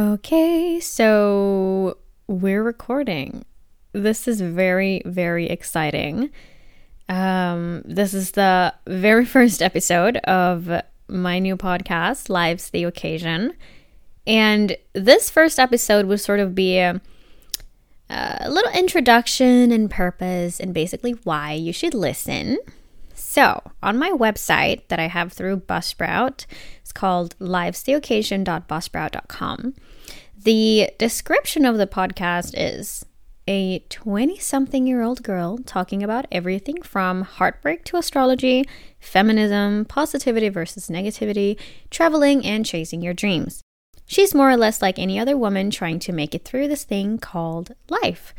Okay, so we're recording. This is very, very exciting. Um, this is the very first episode of my new podcast, Life's the Occasion. And this first episode will sort of be a, a little introduction and purpose and basically why you should listen. So, on my website that I have through Buzzsprout, it's called livestheoccasion.buzzsprout.com. The description of the podcast is a 20 something year old girl talking about everything from heartbreak to astrology, feminism, positivity versus negativity, traveling, and chasing your dreams. She's more or less like any other woman trying to make it through this thing called life.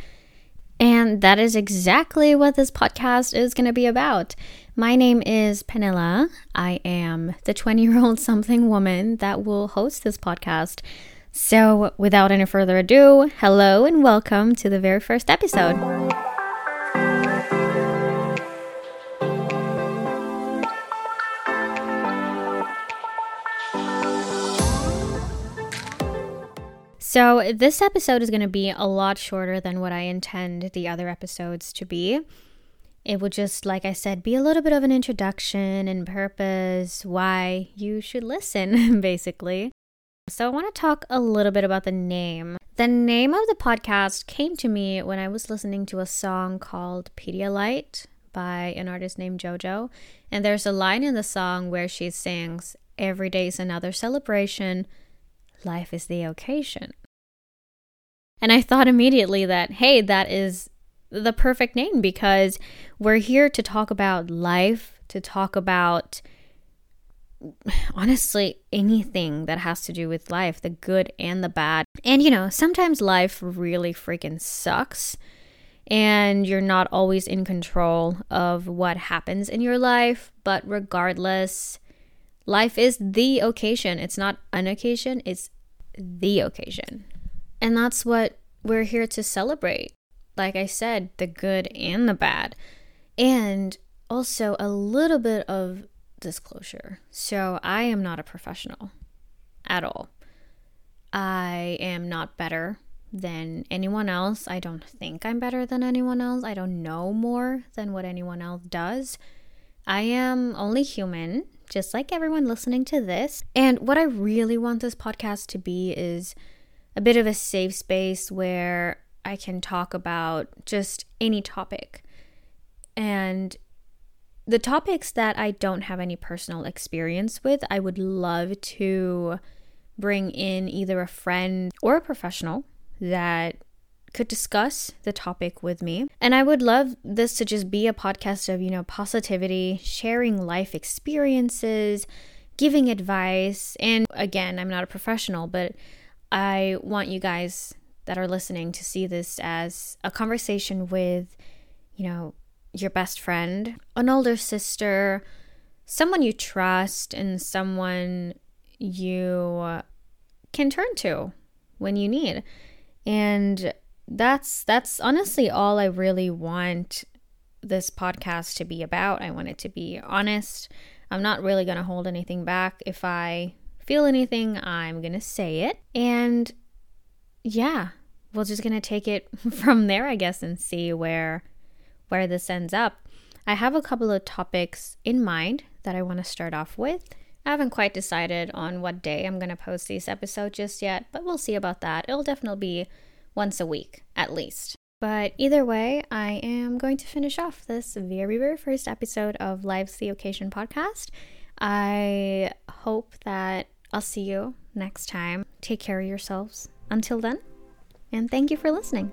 And that is exactly what this podcast is going to be about. My name is Pernilla. I am the 20 year old something woman that will host this podcast. So, without any further ado, hello and welcome to the very first episode. So, this episode is going to be a lot shorter than what I intend the other episodes to be. It will just, like I said, be a little bit of an introduction and purpose, why you should listen, basically. So, I want to talk a little bit about the name. The name of the podcast came to me when I was listening to a song called Pedialyte by an artist named JoJo. And there's a line in the song where she sings, Every day's another celebration, life is the occasion. And I thought immediately that, hey, that is the perfect name because we're here to talk about life, to talk about honestly anything that has to do with life, the good and the bad. And you know, sometimes life really freaking sucks and you're not always in control of what happens in your life, but regardless, life is the occasion. It's not an occasion, it's the occasion. And that's what we're here to celebrate. Like I said, the good and the bad. And also a little bit of disclosure. So, I am not a professional at all. I am not better than anyone else. I don't think I'm better than anyone else. I don't know more than what anyone else does. I am only human, just like everyone listening to this. And what I really want this podcast to be is a bit of a safe space where I can talk about just any topic. And the topics that I don't have any personal experience with, I would love to bring in either a friend or a professional that could discuss the topic with me. And I would love this to just be a podcast of, you know, positivity, sharing life experiences, giving advice. And again, I'm not a professional, but I want you guys that are listening to see this as a conversation with, you know, your best friend, an older sister, someone you trust, and someone you can turn to when you need. And that's that's honestly all I really want this podcast to be about. I want it to be honest. I'm not really going to hold anything back. If I feel anything, I'm going to say it. And yeah, we're just going to take it from there, I guess, and see where where this ends up. I have a couple of topics in mind that I want to start off with. I haven't quite decided on what day I'm going to post these episodes just yet, but we'll see about that. It'll definitely be once a week, at least. But either way, I am going to finish off this very, very first episode of Life's the Occasion podcast. I hope that I'll see you next time. Take care of yourselves. Until then, and thank you for listening.